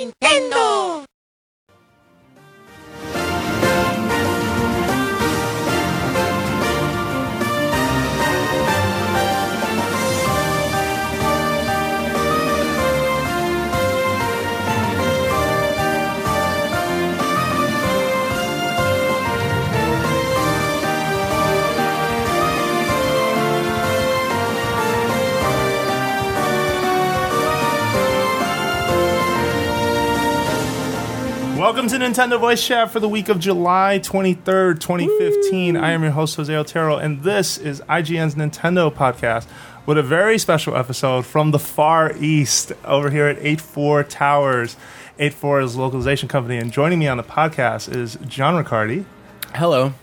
Nintendo. Welcome to Nintendo Voice Chat for the week of July 23rd, 2015. I am your host, Jose Otero, and this is IGN's Nintendo podcast with a very special episode from the far east over here at 84 Towers. 84 is a localization company, and joining me on the podcast is John Ricciardi, Hello.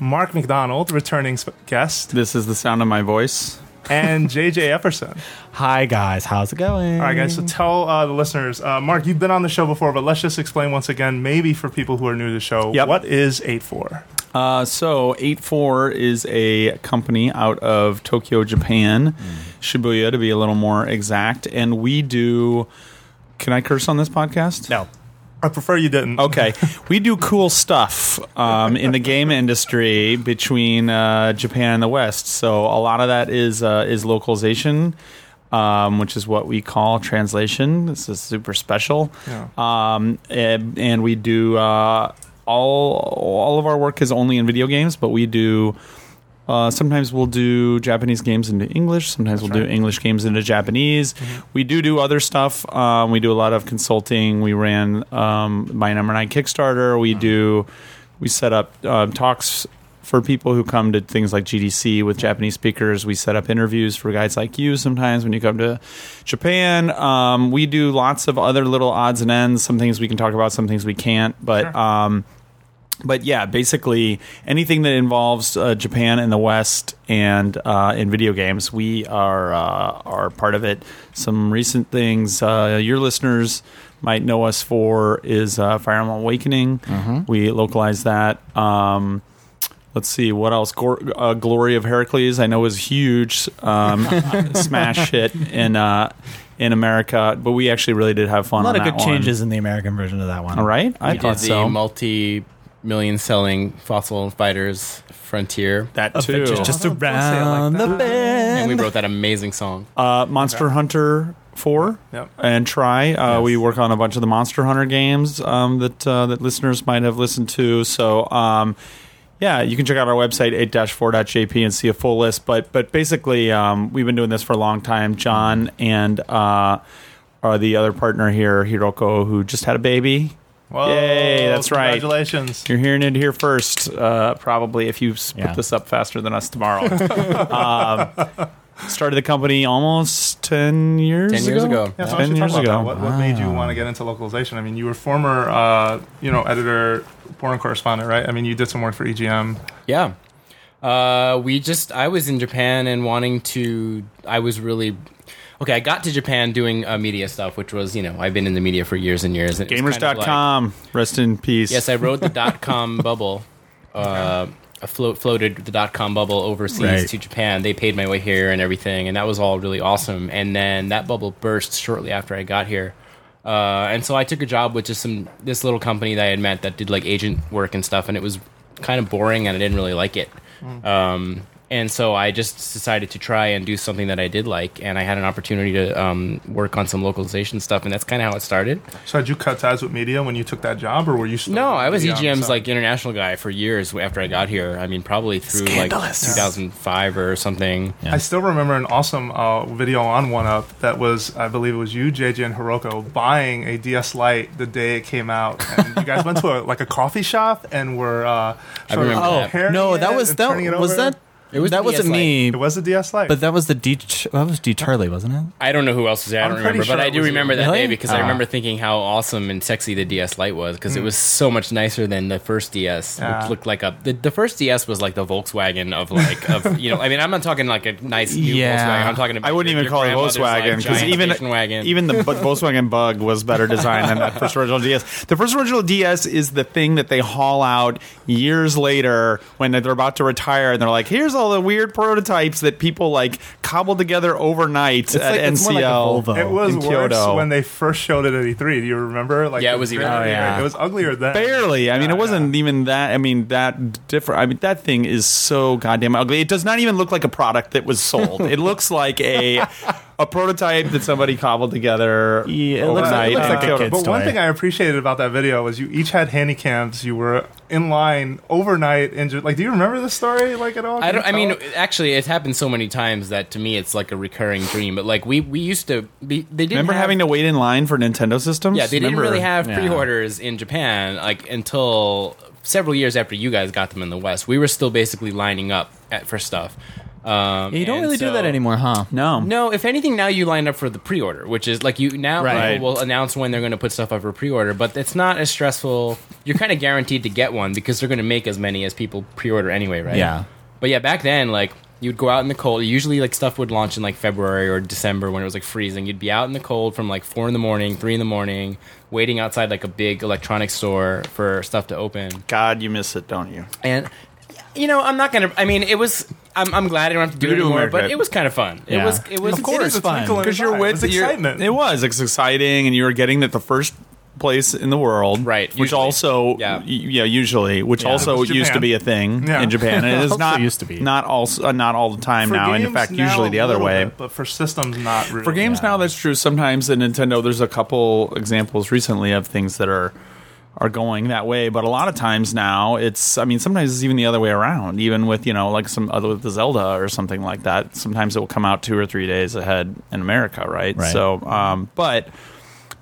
Mark McDonald, returning sp- guest, This is the sound of my voice. And JJ Epperson. Hi guys, how's it going? All right, guys. So tell uh, the listeners, uh, Mark, you've been on the show before, but let's just explain once again, maybe for people who are new to the show, Yep. what is 84? Uh, so, 84 is a company out of Tokyo, Japan, Shibuya to be a little more exact. And we do. Can I curse on this podcast? No. I prefer you didn't. Okay. we do cool stuff um, in the game industry between uh, Japan and the West. So, a lot of that is, uh, is localization. Um, which is what we call translation. This is super special. Yeah. um, and, and we do uh, all all of our work is only in video games, but we do. Uh, sometimes we'll do Japanese games into English. Sometimes we'll do. English games into Japanese. We do do other stuff. Um, we do a lot of consulting. We ran um, Mighty Number Nine Kickstarter. We do. We set up uh, talks for people who come to things like GDC with Japanese speakers. We set up interviews for guys like you sometimes when you come to Japan. Um, we do lots of other little odds and ends. Some things we can talk about, some things we can't. But Sure. But yeah, basically anything that involves uh, Japan and the West and uh, in video games, we are uh, are part of it. Some recent things uh, your listeners might know us for is uh, Fire Emblem Awakening. We localized that. Um, let's see what else. Gor- uh, Glory of Heracles, I know is huge um, smash hit in uh, in America, but we actually really did have fun. A lot of good one. changes in the American version of that one. All right, I We thought did the so. multi-million selling Fossil Fighters Frontier, that too. Adventures just Oh, don't say it like around the that. bend. and we wrote that amazing song. uh, Monster Hunter Four Yep. and Tri. Uh, Yes. We work on a bunch of the Monster Hunter games um, that uh, that listeners might have listened to. So. Um, yeah, you can check out our website 8-4.jp and see a full list. But but basically, um, we've been doing this for a long time. John and uh, are the other partner here, Hiroko, who just had a baby. Whoa, Yay, that's right. Congratulations. You're hearing it here first, uh, probably if you s- put Yeah. this up faster than us tomorrow. um, started the company almost 10 years 10 years ago. Yeah, so 10 years ago. that? What, what made you want to get into localization? I mean, you were former, uh, you know, editor, foreign correspondent, right? I mean, you did some work for EGM. Yeah. Uh, we just, I was in Japan and wanting to, I was really, okay, I got to Japan doing uh, media stuff, which was, you know, I've been in the media for years and years. And it was kind of like- Gamers.com, rest in peace. yes, I rode the dot com bubble. Uh, I float, floated the dot com bubble overseas Right. to Japan. They paid my way here and everything, and that was all really awesome. And then that bubble burst shortly after I got here. Uh, and so I took a job with just some this little company that I had met that did like agent work and stuff, and it was kind of boring, and I didn't really like it. Um, and so I just decided to try and do something that I did like, and I had an opportunity to um, work on some localization stuff, and that's kind of how it started. So had you cut ties with media when you took that job, or were you still No, I was media on the EGM's like international guy for years after I got here. I mean, probably through like 2005 or something. I still remember an awesome uh, video on One Up that was, I believe it was you, JJ, and Hiroko buying a DS Lite the day it came out, and you guys went to a, like a coffee shop and were uh, sort of remember that. comparing no, that was that was over. that It was that the wasn't DS me, It was a DS Lite, but that was the D. That was D. Charlie, wasn't it? I don't know who else was there. I I'm don't remember, sure but I do was you. remember that Really? day because I Ah. remember thinking how awesome and sexy the DS Lite was because it was so much nicer than the first DS, Yeah. which looked like a the, the first DS was like the Volkswagen of like of you know. I mean, I'm not talking like a nice new Yeah. Volkswagen. I'm talking about I wouldn't your- even your call it grandmother's, Volkswagen because giant even wagon. even the bu- Volkswagen Bug was better designed than that first original DS. The first original DS is the thing that they haul out years later when they're about to retire, and they're like, "Here's all the weird prototypes that people like cobbled together overnight at like- it's more like a NCL. Volvo. It was in worse when they first showed it at E3. Do you remember? Like Yeah, it was even- very- Oh, yeah. It was uglier then. Barely. I mean, Yeah, it wasn't even that. I mean, that different. I mean, that thing is so goddamn ugly. It does not even look like a product that was sold. it looks like a a prototype that somebody cobbled together Yeah, it looks- overnight. it looks like in a Kyoto. kid's But one thing I appreciated about that video was you each had handy cams. You were in line overnight, and ju- like, do you remember the story like at all? I don't. I mean, tell it? actually, it's happened so many times that to me it's like a recurring dream. But like we we used to be. They didn't Remember have, having to wait in line for Nintendo systems? Yeah, they didn't really have Yeah. pre-orders in Japan like until several years after you guys got them in the West. We were still basically lining up at, for stuff. Um, You don't and really do that anymore, huh? No. No, if anything, now you line up for the pre-order, which is like you now Right. people will announce when they're going to put stuff up for pre-order, but it's not as stressful. You're kind of guaranteed to get one because they're going to make as many as people pre-order anyway, right? Yeah. But yeah, back then, like you'd go out in the cold. Usually, like stuff would launch in like February or December when it was like freezing. You'd be out in the cold from like four in the morning, three in the morning, waiting outside like a big electronics store for stuff to open. God, you miss it, don't you? And you know, I'm not gonna. I mean, it was. I'm, I'm glad I don't have to do You it anymore, but it was kind of fun. It Yeah. was. It was. Of course, it is it's fun. twinkle in Because his you're eye. with It's you're- excitement. It was. It's exciting, and you were getting at the first place in the world, Right, Which usually. also, Yeah. y- yeah, usually, which Yeah. also It's used to be a thing Yeah. in Japan. And it is Also not used to be. not also uh, not all the time For now. And in games fact, now, usually the a other little way. bit, but for systems, not really. For games Yeah. now, that's true. Sometimes at Nintendo, there's a couple examples recently of things that are are going that way. But a lot of times now, it's I mean, sometimes it's even the other way around. Even with you know, like some other with the Zelda or something like that. Sometimes it will come out two or three days ahead in America, right? Right. So, um, but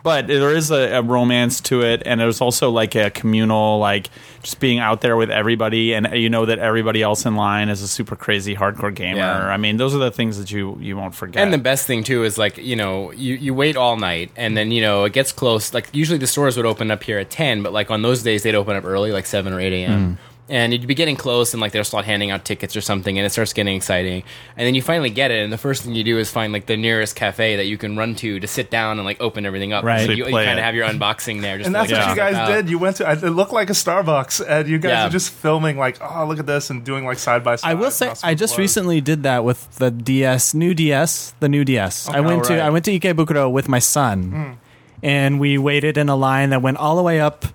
but there is a, a romance to it, and there's also like a communal, like just being out there with everybody, and you know that everybody else in line is a super crazy hardcore gamer. Yeah. I mean, those are the things that you you won't forget. And the best thing too is like you know you, you wait all night and then you know it gets close. Like usually the stores would open up here at ten, but like on those days they'd open up early, like seven or eight a.m. Hmm. And you'd be getting close, and like they'll start handing out tickets or something, and it starts getting exciting. And then you finally get it, and the first thing you do is find like the nearest cafe that you can run to to sit down and like open everything up. Right. So So you, you you kind of have your unboxing there. Just And to, that's like, what you guys stuff out. did. You went to. It looked like a Starbucks, and you guys Yeah. are just filming like, oh, look at this, and doing like side by side. I will say I just it was. recently did that with the DS, new DS, the new DS. I went Oh, to. I went to Ikebukuro with my son, mm. and we waited in a line that went all the way up.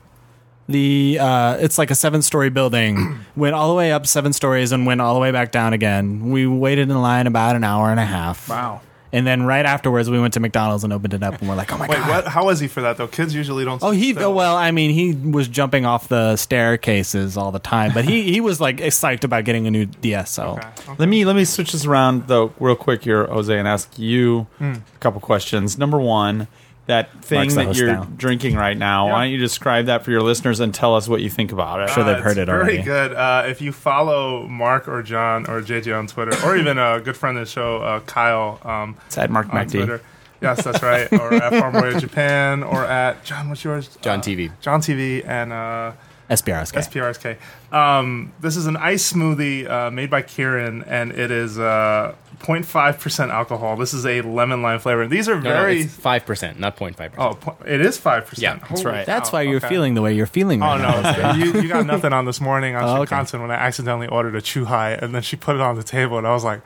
The uh, it's like a seven story building. went all the way up seven stories and went all the way back down again. We waited in line about an hour and a half. Wow. And then right afterwards, we went to McDonald's and opened it up, and we're like, "Oh my god. Wait, god!" what? How was he for that though? Kids usually don't. Oh, he still- well, I mean, he was jumping off the staircases all the time, but he he was like psyched about getting a new DS. So Okay, okay. Let me let me switch this around though real quick here, Jose, and ask you Hmm. a couple questions. Number one, that thing Mark's the that host you're now. drinking right now. Yeah. Why don't you describe that for your listeners and tell us what you think about it? Sure they've Uh, heard it already. Very good. Uh, if you follow Mark or John or JJ on Twitter, or even a good friend of the show, uh, Kyle, um, It's at Mark on McD. Twitter. Yes, that's right. or at Farmboy Japan, or at John. What's yours? John Uh, TV. John TV and uh, SPRSK. SPRSK. Um, this is an ice smoothie uh, made by Kirin, and it is uh, 0.5% alcohol. This is a lemon lime flavor. These are No, no, very. it's five percent, not 0.5 percent. oh, po- it is 5%. Yeah, that's Holy right. That's cow, why you're okay. feeling the way you're feeling. Oh Right now. no, you, you got nothing on this morning on Oh, okay. Shinkansen when I accidentally ordered a Chuhai and then she put it on the table and I was like,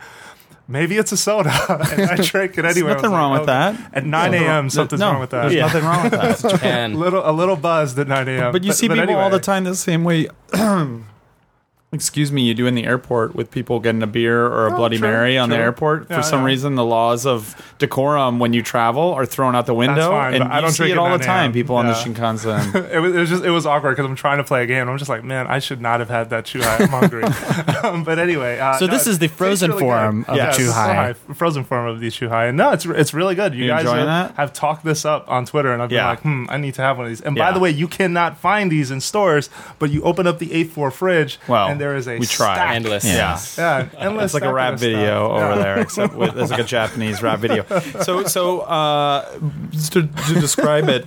maybe it's a soda. and I drank it anyway. I was nothing like, wrong with oh. that. At 9 a.m. something's no, wrong with that. There's Yeah. nothing wrong with that. Japan. little a little buzzed at 9 a.m. But you see people all anyway. the time the same way. Excuse me, you do in the airport with people getting a beer or a Oh, Bloody true, Mary on the airport. Yeah, For some yeah. reason, the laws of decorum when you travel are thrown out the window, fine, and but I don't see drink it all the time. a.m. People on the Shinkansen. It was, it was just it was awkward because I'm trying to play a game. I'm just like, man, I should not have had that Chuhai. I'm hungry. um, but anyway, uh, So no, this is the frozen really form good. of Yeah, Chuhai. it's Chuhai, frozen form of the Chuhai. And no, it's it's really good. You, You guys enjoying have, that? have talked this up on Twitter, and I've been like, hmm, I need to have one of these. And by the way, you cannot find these in stores, but you open up the 8-4 fridge, Well, and there is a we try. stack. Endless. Yeah. Yeah, endless It's like a rap video stuff. over Yeah. there, except with, there's like a Japanese rap video. So, so uh, to, to describe it,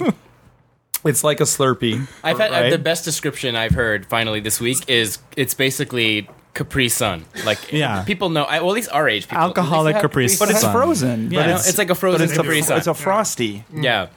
it's like a Slurpee. I've had uh, the best description I've heard finally this week is it's basically Capri Sun. Like Yeah. people know. I- Well, at least our age, people, Alcoholic Capri least they have Capri but it's frozen. Yeah, but no, it's, it's like a frozen it's Capri a, Sun. It's a frosty. Yeah.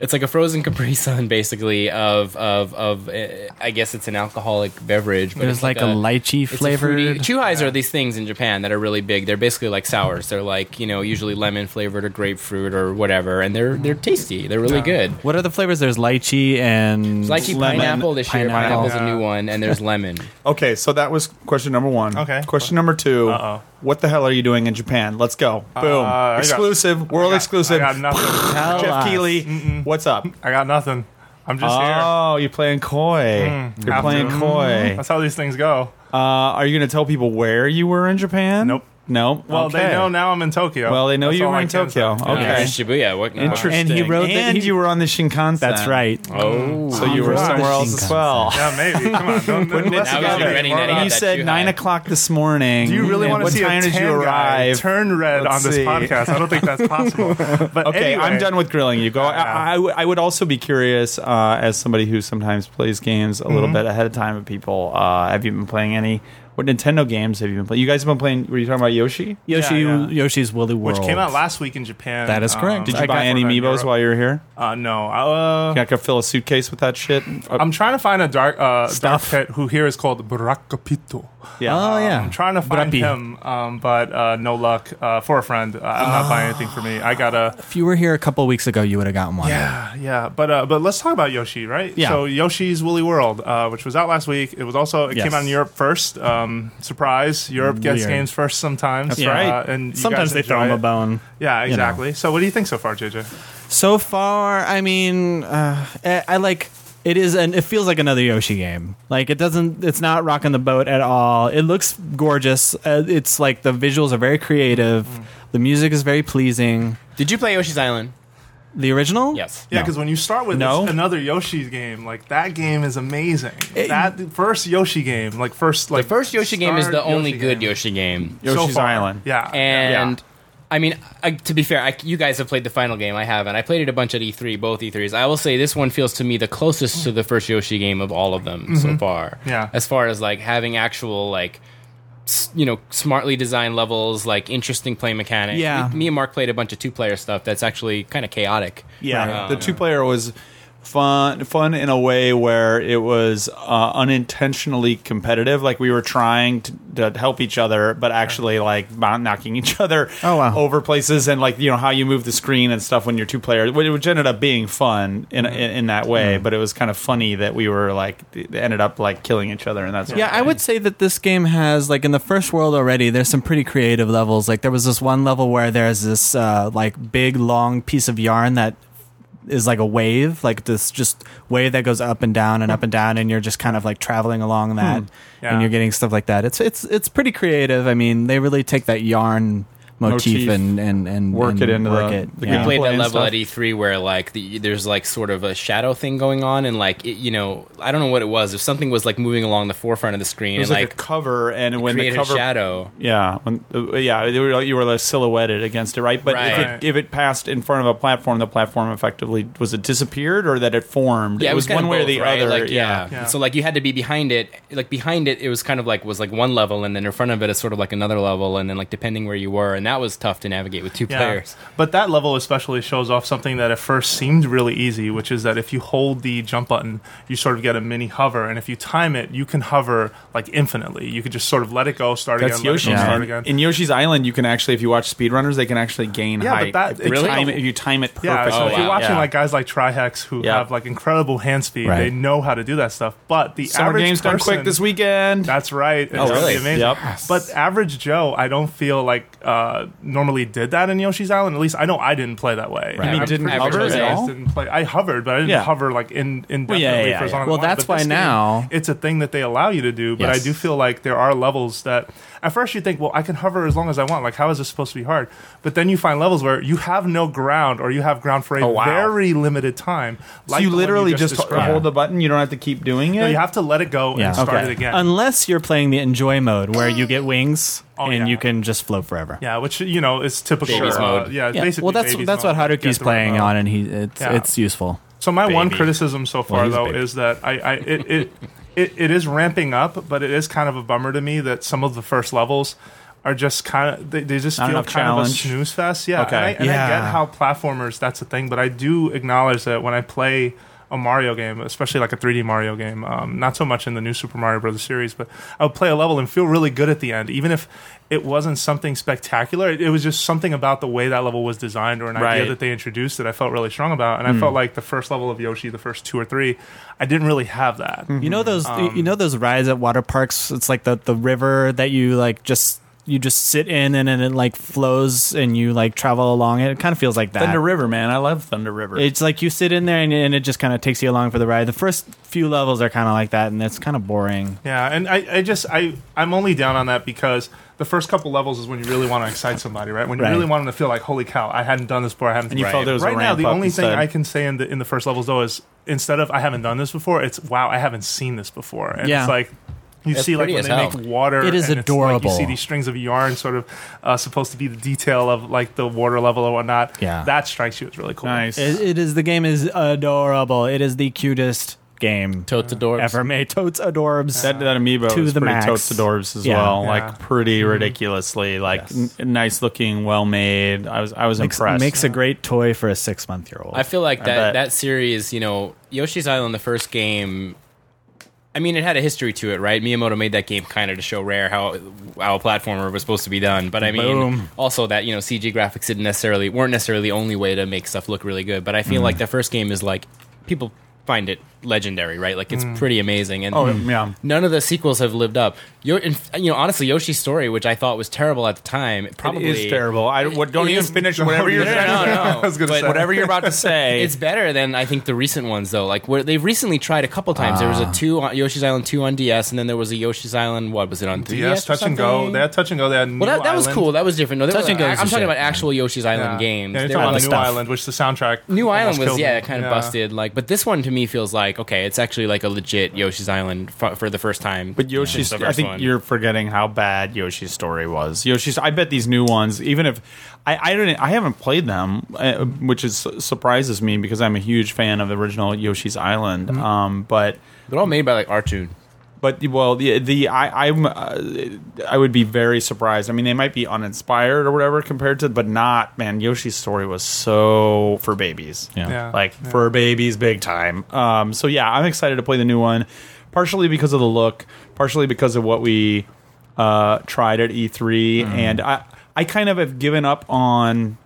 It's like a frozen Capri Sun, basically of of of. Uh, I guess it's an alcoholic beverage. But There's it's like, a, lychee it's a fruity- flavored. Chuhais are these things in Japan that are really big. They're basically like sours. They're like you know usually lemon flavored or grapefruit or whatever, and they're they're tasty. They're really good. What are the flavors? There's lychee and Lychee Lemon, pineapple this year. pineapple. Pineapple's a new one, and there's lemon. Okay, so that was question number one. Okay. Question number 2 Uh-oh. What the hell are you doing in Japan? Let's go. Boom. I got- exclusive. world I got- exclusive. I got nothing. Tell Geoff us. Keighley, what's up? I got nothing. I'm just here. Oh, you're playing coy. you're playing to. coy. That's how these things go. Uh, are you going to tell people where you were in Japan? Nope. No. Well, Okay. they know now I'm in Tokyo. Well, they know That's you were in Tokyo. say. Okay. Yeah, Shibuya. What? Interesting. And he wrote that And he- you were on the Shinkansen. That's right. Oh, So you were gosh. somewhere else as well. Yeah, maybe. Come on. Don't, Putting it let's Now get he's together. regretting more that he about had You said nine o'clock this morning. Do you really want to see time a tan you guy arrive? turn red Let's on this see. podcast? I don't think that's possible. But Okay, anyway, I'm done with grilling you. Go. I would also be curious, uh, as somebody who sometimes plays games a Mm-hmm. little bit ahead of time with people. Uh, have you been playing any? What Nintendo games have you been playing? You guys have been playing. Were you talking about Yoshi? Yoshi Yeah, yeah. Yoshi's Woolly World, Which came out last week in Japan. That is correct. Did I you got buy any one in amiibos Europe. while you were here? Uh, no. Uh, Can I could fill a suitcase with that shit? Uh, I'm trying to find a dark uh, dark Stuff. pit who here is called Barakapito. Yeah. Oh yeah, I'm trying to find Brapi. him, um, but uh, no luck uh, for a friend. Uh, I'm not buying anything for me. I gotta. If you were here a couple weeks ago, you would have gotten one. Yeah, yeah, but uh, but let's talk about Yoshi, right? Yeah. So Yoshi's Woolly World, uh, which was out last week. It was also it Yes. came out in Europe first. Um, surprise! Europe gets Weird. games first sometimes. That's right. Uh, and you Sometimes guys they throw enjoy him a it. bone. Yeah, exactly. So what do you think so far, JJ? So far, I mean, uh, I, I like it is, and it feels like another Yoshi game. Like it doesn't, it's not rocking the boat at all. It looks gorgeous. Uh, it's like the visuals are very creative. Mm. The music is very pleasing. Did you play Yoshi's Island? The original, Yes. Yeah, No. because when you start with No. another Yoshi game, like that game is amazing. It- that first Yoshi game, like first, like The first Yoshi game is the start only Yoshi good game. Yoshi game. so Yoshi's far. Island. Yeah, And I mean, I, to be fair, I, you guys have played the final game. I haven't. I played it a bunch at E3, both E3s. I will say this one feels to me the closest to the first Yoshi game of all of them so far. Yeah. As far as like having actual like. s- You know, smartly designed levels, like interesting play mechanics. Yeah. Me, me and Mark played a bunch of two player stuff that's actually kind of chaotic. Yeah, Um, the two player was fun fun in a way where it was uh, unintentionally competitive like we were trying to, to help each other but actually like knocking each other Oh, wow. over places and like you know how you move the screen and stuff when you're two players which ended up being fun in, in, in that way but it was kind of funny that we were like ended up like killing each other and that's Yeah, I would say that this game has like in the first world already. There's some pretty creative levels. Like there was this one level where there's this uh, like big long piece of yarn that is like a wave, like this just wave that goes up and down and up and down, and you're just kind of like traveling along that, Yeah. and you're getting stuff like that. It's it's it's pretty creative. I mean, they really take that yarn motif, Motif. and and and Work and it into work the- it. the yeah. We played that level stuff. at E3 where like the, there's like sort of a shadow thing going on, and like it, you know, I don't know what it was. If something was like moving along the forefront of the screen, it was and like, like, a cover and when the cover a shadow. Yeah, when, uh, yeah, you were, you were like silhouetted against it, right? But if, Right. it, if it passed in front of a platform, the platform effectively was it disappeared or that it formed? Yeah, it was kind one of way or the right? other. Like, yeah. Yeah. So like you had to be behind it. Like behind it, it was kind of like was like one level, and then in front of it is sort of like another level, and then like depending where you were, and that was tough to navigate with two players. But that level especially shows off something that at first seemed really easy, which is that if you hold the jump button, you sort of get a mini hover, and if you time it, you can hover like infinitely. You could just sort of let it go, start That's again, let Yoshi. it go, start again. In Yoshi's Island, you can actually, if you watch speedrunners, they can actually gain Yeah, but height. that- if, it you takes- time it, if you time it perfectly. Yeah, so Oh, if you're watching Yeah. like guys like Trihex who Yeah. have like incredible hand speed, Right. they know how to do that stuff. But the Summer average games done person, quick this weekend. That's right. It's Oh, really really? amazing. Yep. But average Joe, I don't feel like uh, Uh, normally did that in Yoshi's Island. At least I know I didn't play that way. Right. You mean I'm didn't pretty hover sure at guys all? Didn't play. I hovered, but I didn't Yeah. hover like in indefinitely yeah, yeah, for as yeah. long as Well, wanted. that's But this why game, now- it's a thing that they allow you to do. But I Yes. do feel like there are levels that at first you think, well, I can hover as long as I want. Like, how is this supposed to be hard? But then you find levels where you have no ground, or you have ground for a Oh, wow. very limited time. so you the one literally just, described. hold the button. You don't have to keep doing it. No, you have to let it go Yeah. and start Okay. it again. Unless you're playing the enjoy mode where you get wings Oh, and yeah. you can just float forever. Yeah, which you know is typical. Baby's uh, mode. Yeah, it's Yeah, basically. well, that's that's mode. what Get Haruki's playing mode. on, and he it's Yeah. it's useful. So my one criticism so far he's though is that I, I it, it, it it is ramping up, but it is kind of a bummer to me that some of the first levels are just kind of they, they just Not feel kind challenge. of a snooze fest. Yeah, Okay. and, I, and I get how platformers that's a thing, but I do acknowledge that when I play a Mario game, especially like a 3D Mario game, um, not so much in the new Super Mario Brothers series, but I would play a level and feel really good at the end, even if it wasn't something spectacular. It, it was just something about the way that level was designed or an Right. idea that they introduced that I felt really strong about, and I felt like the first level of Yoshi, the first two or three, I didn't really have that. You know those Um, you know those rides at water parks. It's like the the river that you like just you just sit in and then it like flows and you like travel along it. It kind of feels like that. Thunder River, man. I love Thunder River. It's like you sit in there and, and it just kind of takes you along for the ride. The first few levels are kind of like that, and it's kind of boring. Yeah, and I, I just I I'm only down on that because the first couple levels is when you really want to excite somebody, right? When you Right. really want them to feel like, holy cow, I hadn't done this before. I hadn't. And you right. felt there was a right now, the only thing instead. I can say in the in the first levels though is instead of I haven't done this before, it's wow, I haven't seen this before, and Yeah. it's like. You It's see, like when they hell. make water, It is and it's like adorable. you see these strings of yarn, sort of uh, supposed to be the detail of like the water level or whatnot. Yeah. that strikes you as really cool. nice. It, it is the game is adorable. It is the cutest game Totes adorbs. ever made. Totes adorbs. that, that amiibo To the pretty max. totes adorbs as Yeah. well. Yeah. Like pretty ridiculously, like Yes. n- nice looking, well made. I was I was makes, impressed. makes a great toy for a six month year old. I feel like I that bet. that series, you know, Yoshi's Island, the first game. I mean, it had a history to it, right? Miyamoto made that game kind of to show Rare how how a platformer was supposed to be done. But I mean, Boom. also that you know CG graphics didn't necessarily weren't necessarily the only way to make stuff look really good. But I feel mm. like the first game is like people find it legendary, right? Like it's pretty amazing. And Oh yeah. none of the sequels have lived up. Yo, you know, honestly, Yoshi's story, which I thought was terrible at the time, probably it is terrible. I what, don't It even is- finish whatever you're No, saying. no, no. I was gonna But say Whatever you're about to say. it's better than I think the recent ones though. Like where they've recently tried a couple times. there was Ah. a two on Yoshi's Island two on DS, and then there was a Yoshi's Island. What was it on 3DS? Yes, touch and go. They had touch and go. They had well, that, that was cool. That was different. No, there Touch was- and Go I- is I'm the talking shit. about actual Yoshi's Island games. Yeah, you're They talking about New stuff. Island, which the soundtrack New Island was killed yeah, kind of busted. Like, but this one to me feels like okay, it's actually like a legit Yoshi's Island for, for the first time. But Yoshi's, the I think one. you're forgetting how bad Yoshi's story was. Yoshi's, I bet these new ones, even if I, I don't, I haven't played them, uh, which is surprises me because I'm a huge fan of the original Yoshi's Island. Mm-hmm. Um, but They're all made by like Artoon. But well, the the I I'm uh, I would be very surprised. I mean, they might be uninspired or whatever compared to, but not man. Yoshi's story was so for babies. Yeah. Yeah. like for babies, big time. Um, so yeah, I'm excited to play the new one, partially because of the look, partially because of what we uh, tried at E3, and I I kind of have given up on.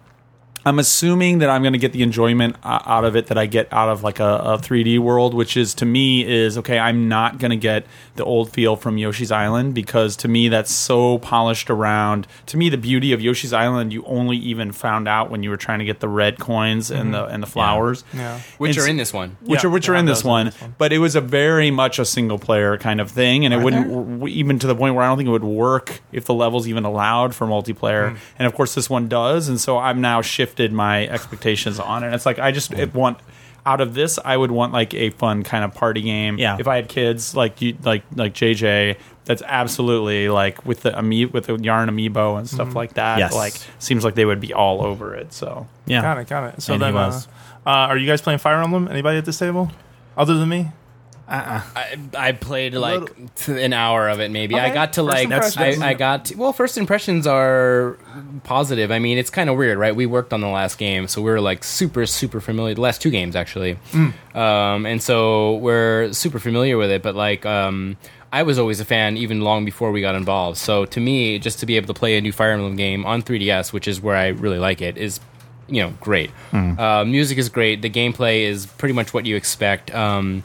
I'm assuming that I'm going to get the enjoyment out of it that I get out of like a, a 3D world, which is to me is okay. I'm not going to get the old feel from Yoshi's Island because to me that's so polished around. To me, the beauty of Yoshi's Island you only even found out when you were trying to get the red coins and the and the flowers, Yeah. Which And are in this one. which Yeah, are which are in this are in one, this one. But it was a very much a single player kind of thing, and it wouldn't w- even to the point where I don't think it would work if the levels even allowed for multiplayer. Hmm. And of course, this one does, and so I'm now shifted my expectations on it. It's like I just it want out of this, I would want like a fun kind of party game. Yeah. If I had kids like you, like like JJ, that's absolutely like with the ami- with the yarn amiibo and stuff like that. Yes. Like seems like they would be all over it. So yeah. Got it, got it. So And he then, uh, was. uh, are you guys playing Fire Emblem? Anybody at this table, other than me? I, I played like t- an hour of it maybe. I got to like impressions. I, I got to, well first impressions are positive. I mean it's kind of weird, right? We worked on the last game, so we are like super super familiar. The last two games actually, um, and so we're super familiar with it. But like. Um, I was always a fan even long before we got involved. So to me, just to be able to play a new Fire Emblem game on 3DS, which is where I really like it, is you know great. Uh, music is great. The gameplay is pretty much what you expect. Um,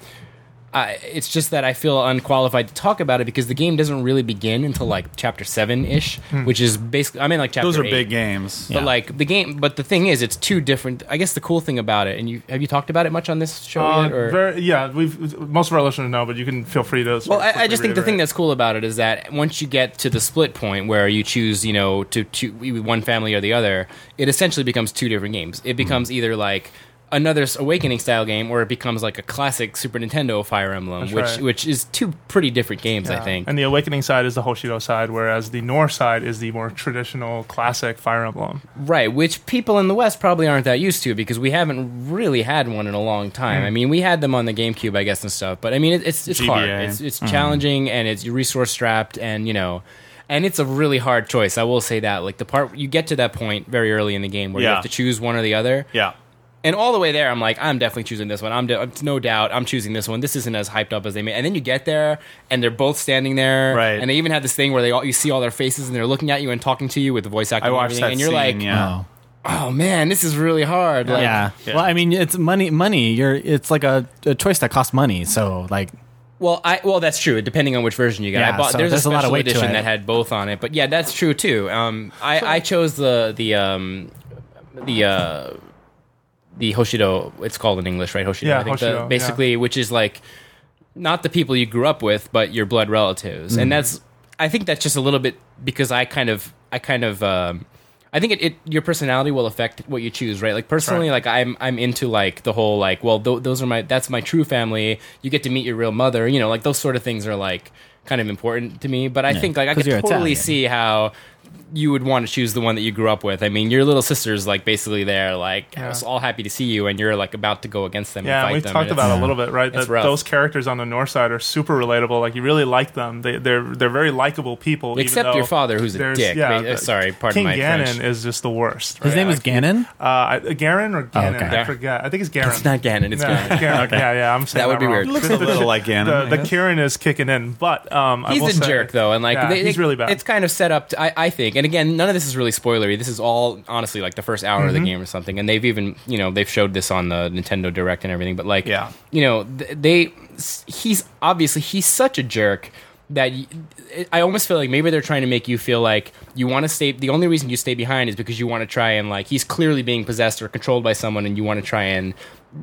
I, it's just that I feel unqualified to talk about it because the game doesn't really begin until like chapter seven ish, which is basically I mean like chapter. those are eight. big games. But like the game, but the thing is, it's two different. I guess the cool thing about it, and you have you talked about it much on this show Uh, yet? Or? very, yeah, we've most of our listeners know, but you can feel free to. Well, of I, I just think the thing that's cool about it is that once you get to the split point where you choose, you know, to, to one family or the other, it essentially becomes two different games. It becomes either like another Awakening style game, where it becomes like a classic Super Nintendo Fire Emblem, That's which right. which is two pretty different games, I think. And the Awakening side is the Hoshido side, whereas the Nohr side is the more traditional, classic Fire Emblem. Right, which people in the West probably aren't that used to because we haven't really had one in a long time. Mm. I mean, we had them on the GameCube, I guess, and stuff. But I mean, it, it's it's hard. GBA. It's it's mm. challenging and it's resource strapped, and you know, and it's a really hard choice. I will say that. Like the part you get to that point very early in the game where you have to choose one or the other. Yeah. And all the way there, I'm like, I'm definitely choosing this one. I'm de- no doubt, I'm choosing this one. This isn't as hyped up as they made. And then you get there, and they're both standing there, Right. And they even have this thing where they all you see all their faces, and they're looking at you and talking to you with the voice acting. I and watched everything, that and you're scene, like, yeah. Oh. oh man, this is really hard. Like, yeah. Yeah. Well, I mean, it's money. Money. You're. It's like a, a choice that costs money. So like, Well, I well that's true. Depending on which version you get, Yeah, I bought. so there's, there's a a lot of weight to edition it. that had both on it, but yeah, that's true too. Um, I I chose the the um the uh the Hoshido. It's called in English, right? Hoshido. Yeah, I think Hoshido, the, yeah. basically, which is like not the people you grew up with, but your blood relatives, Mm-hmm. and that's. I think that's just a little bit because I kind of I kind of. Um, I think it, it your personality will affect what you choose, right? Like personally, Right. like I'm I'm into like the whole like well th- those are my that's my true family. You get to meet your real mother, you know, like those sort of things are like kind of important to me. But I think like I could totally Italian. see how you would want to choose the one that you grew up with. I mean, your little sister's like basically there, like Yeah. all happy to see you, and you're like about to go against them. Yeah, and and fight we them, talked and about it a little bit, right? it's That rough. those characters on the Nohr side are super relatable. Like you really like them. They, they're they're very likable people. Except though your father, who's a dick. Yeah, Ba- uh, sorry, pardon King my Ganon French. is just the worst. his right? name is Like, Ganon. Uh, I- Ganon or Ganon? okay. I forget. I think it's Ganon. It's not Ganon. It's No, Ganon. Ganon. Yeah, yeah. I'm saying That would be wrong. weird. He looks a little like Ganon, The, I the. Kirin is kicking in, but um, I He's will a say- jerk though, and like he's really bad. It's kind of set up. I, I think, and again, none of this is really spoilery. This is all honestly like the first hour Mm-hmm. of the game or something. And they've even you know they've showed this on the Nintendo Direct and everything. But like, Yeah. you know, they he's obviously he's such a jerk that I almost feel like maybe they're trying to make you feel like you want to stay. The only reason you stay behind is because you want to try and like he's clearly being possessed or controlled by someone, and you want to try and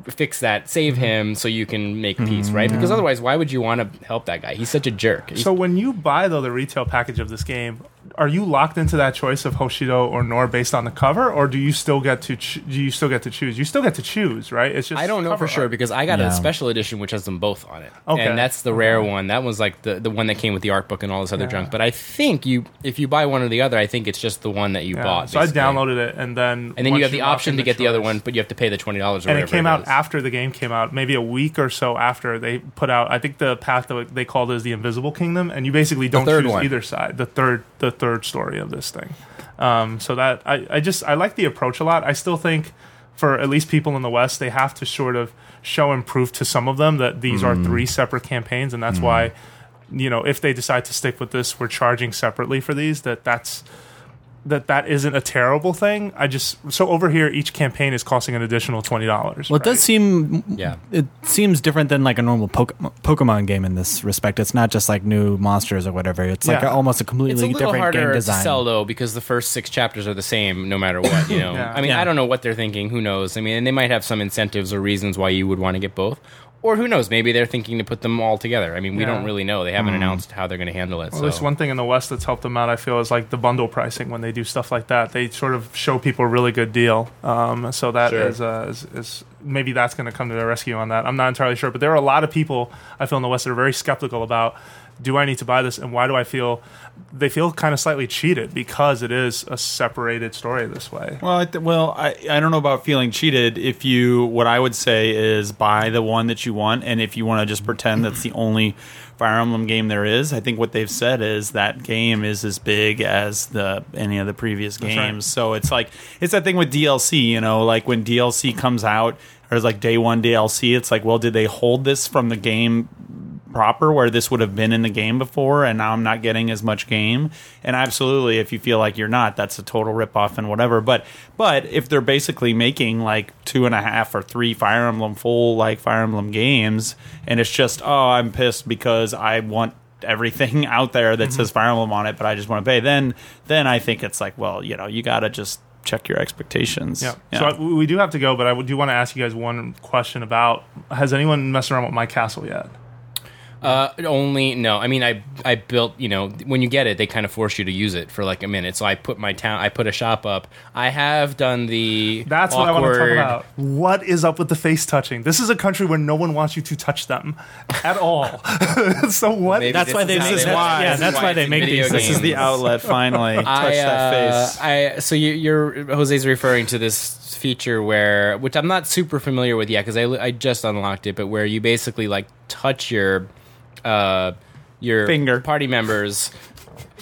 fix that, save Mm-hmm. him, so you can make peace, right? Because otherwise, why would you want to help that guy? He's such a jerk. He's- So when you buy though the retail package of this game, are you locked into that choice of Hoshido or Nohr based on the cover, or do you still get to ch- do you still get to choose? You still get to choose, right? It's just I don't know cover for sure because I got Yeah. a special edition which has them both on it, Okay. and that's the rare one. That was like the the one that came with the art book and all this other Yeah. junk. But I think you, if you buy one or the other, I think it's just the one that you Yeah. bot. So I downloaded it, and then and then you have the option to get the other one, but you have to pay the twenty dollars. and it came out after the game came out, maybe a week or so after they put out. I think the path that they called it is the Invisible Kingdom, and you basically don't choose one. either side. The third, the third story of this thing. Um, so that I, I just I like the approach a lot. I still think for at least people in the West, they have to sort of show and prove to some of them that these are three separate campaigns, and that's why you know if they decide to stick with this, we're charging separately for these. That that's that that isn't a terrible thing. I just so over here each campaign is costing an additional twenty dollars. Well, it does seem. Yeah. It seems different than like a normal Pokemon game in this respect. It's not just like new monsters or whatever. It's like Yeah. a, almost a completely It's a little different harder game to design. sell though because the first six chapters are the same no matter what. You know, Yeah. I mean, Yeah. I don't know what they're thinking. Who knows? I mean, and they might have some incentives or reasons why you would want to get both, or who knows? Maybe they're thinking to put them all together. I mean, we Yeah. don't really know. They haven't announced how they're going to handle it. Well, so. there's one thing in the West that's helped them out. I feel is like the bundle pricing when they do stuff like that. They sort of show people a really good deal. Um, so that Sure. is, uh, is is maybe that's going to come to their rescue on that. I'm not entirely sure, but there are a lot of people I feel in the West that are very skeptical about. Do I need to buy this, and why do I feel? They feel kind of slightly cheated because it is a separated story this way. Well, I th- well, I, I don't know about feeling cheated. If you, what I would say is buy the one that you want, and if you want to just pretend that's the only Fire Emblem game there is, I think what they've said is that game is as big as the any of the previous right. games. So it's like it's that thing with DLC. You know, like when DLC comes out or it's like day one DLC, it's like, well, did they hold this from the game proper where this would have been in the game before and now I'm not getting as much game. And absolutely if you feel like you're not, that's a total ripoff and whatever. But but if they're basically making like two and a half or three Fire Emblem full like Fire Emblem games and it's just, oh, I'm pissed because I want everything out there that mm-hmm. says Fire Emblem on it, but I just want to pay, then then I think it's like, well, you know, you gotta just check your expectations. Yeah. So I, we do have to go, but I do want to ask you guys one question about: Has anyone messed around with my castle yet? Uh, only no. I mean, I I built. You know, when you get it, they kind of force you to use it for like a minute. So I put my town. I put a shop up. I have done the. That's what I want to talk about. What is up with the face touching? This is a country where no one wants you to touch them at all. so what? Maybe That's this why is they how make- they that's- want yeah, that's why it's they make video these- This is the outlet finally. Touch I, that uh, face. I so you, you're Jose's referring to this feature where, which I'm not super familiar with yet because I, I just unlocked it, but where you basically like touch your uh, your Finger. party members.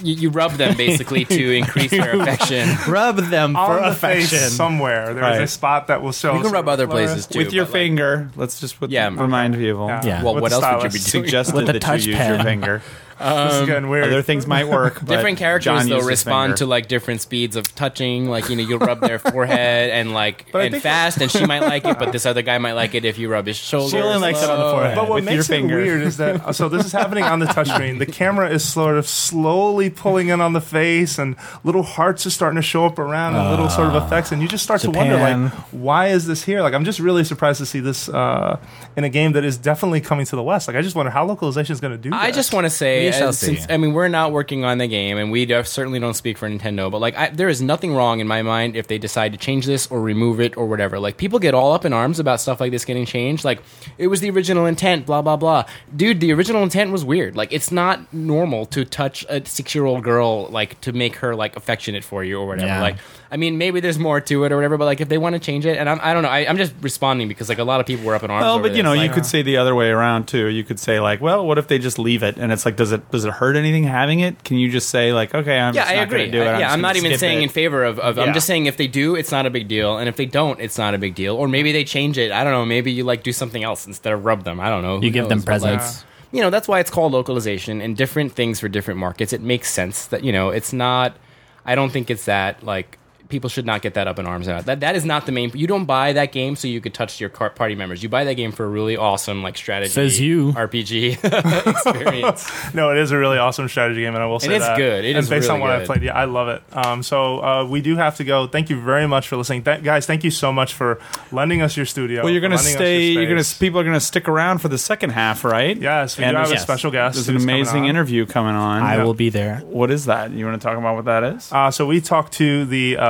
you, you rub them basically to increase their affection. Rub them on for the affection. face somewhere. There's a spot that will show. You can rub other places too. with your but, like, finger. Let's just put, Yeah. remind people. Yeah. Yeah. well, With what the else would you be stylus. doing? Suggested With that touch you use your pen. finger. this is getting weird. Other things might work. but different characters John though respond to like different speeds of touching. Like you know, you'll rub their forehead and like But and fast, and she might like it, but this other guy might like it if you rub his shoulder. She only likes it on the forehead. But what with makes your it finger. weird is that so this is happening on the touchscreen. The camera is sort of slowly pulling in on the face, and little hearts are starting to show up around, and little sort of effects, and you just start to wonder, like, why is this here? Like, I'm just really surprised to see this uh, in a game that is definitely coming to the West. Like, I just wonder how localization is going to do. I that. just want to say, We shall see. since I mean we're not working on the game, and we def- certainly don't speak for Nintendo, but like I, there is nothing wrong in my mind if they decide to change this or remove it or whatever. Like people get all up in arms about stuff like this getting changed. Like it was the original intent, blah blah blah. Dude, the original intent was weird. Like it's not normal to touch a six year old girl like to make her like affectionate for you or whatever. Yeah. Like I mean maybe there's more to it or whatever, but like if they want to change it, and I'm, I don't know, I, I'm just responding because like a lot of people were up in arms. Well, over but you know, Like, you could uh, say the other way around too. You could say like, well, what if they just leave it? And it's like, does it does it hurt anything having it? Can you just say like, okay, I'm yeah, just I not agree. do it. I- yeah, just I'm not even saying it. in favor of. of I'm just saying if they do, it's not a big deal, and if they don't, it's not a big deal. Or maybe they change it. I don't know. Maybe you like do something else instead of rub them. I don't know. Who You give them knows? But, like, presents. you know, that's why it's called localization and different things for different markets. It makes sense that you know it's not. I don't think it's that like. People should not get that up in arms about that. That is not the main. You don't buy that game so you could touch your party members. You buy that game for a really awesome like strategy. Says you. RPG experience. No, it is a really awesome strategy game, and I will say it is that. good. It and is based on what good. I've played. Yeah, I love it. Um, so uh, we do have to go. Thank you very much for listening, Th- guys. Thank you so much for lending us your studio. Well, you're gonna for lending us stay. your You're gonna people are gonna stick around for the second half, right? Yes, we And do have a special guest. There's an who's coming amazing interview coming on. I will be there. What is that? You want to talk about what that is? Uh, so we talked to the uh,